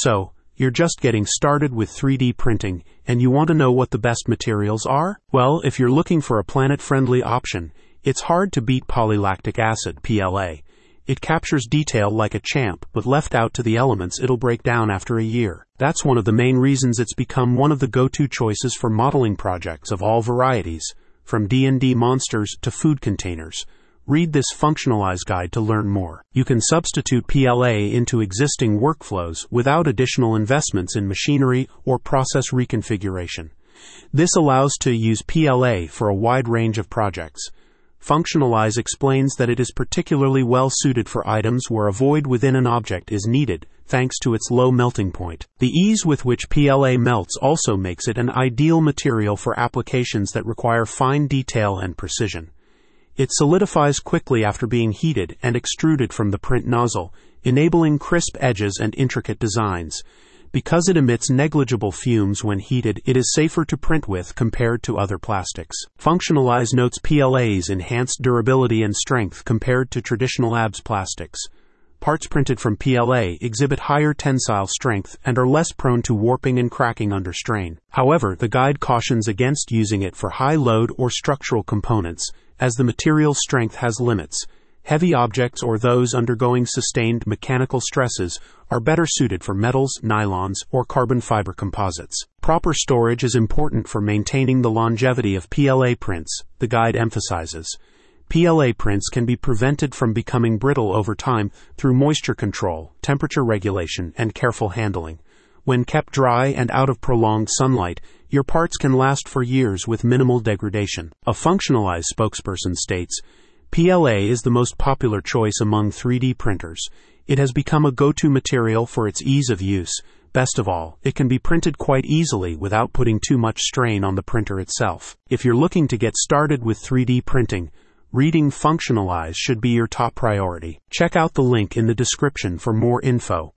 So, you're just getting started with 3D printing and you want to know what the best materials are? Well, if you're looking for a planet friendly option, it's hard to beat polylactic acid, PLA. It captures detail like a champ, but left out to the elements it'll break down after a year. That's one of the main reasons it's become one of the go-to choices for modeling projects of all varieties, from D&D monsters to food containers. Read this functionalize guide to learn more. You can substitute PLA into existing workflows without additional investments in machinery or process reconfiguration. This allows to use PLA for a wide range of projects. Functionalize explains that it is particularly well suited for items where a void within an object is needed thanks to its low melting point. The ease with which PLA melts also makes it an ideal material for applications that require fine detail and precision. It solidifies quickly after being heated and extruded from the print nozzle, enabling crisp edges and intricate designs. Because it emits negligible fumes when heated, it is safer to print with compared to other plastics. Functionalize notes PLA's enhanced durability and strength compared to traditional ABS plastics. Parts printed from PLA exhibit higher tensile strength and are less prone to warping and cracking under strain. However, the guide cautions against using it for high load or structural components, as the material's strength has limits. Heavy objects or those undergoing sustained mechanical stresses are better suited for metals, nylons, or carbon fiber composites. Proper storage is important for maintaining the longevity of PLA prints, the guide emphasizes. PLA prints can be prevented from becoming brittle over time through moisture control, temperature regulation, and careful handling. When kept dry and out of prolonged sunlight, your parts can last for years with minimal degradation. A functionalized spokesperson states PLA is the most popular choice among 3D printers. It has become a go to material for its ease of use. Best of all, it can be printed quite easily without putting too much strain on the printer itself. If you're looking to get started with 3D printing, reading Functionalize should be your top priority. Check out the link in the description for more info.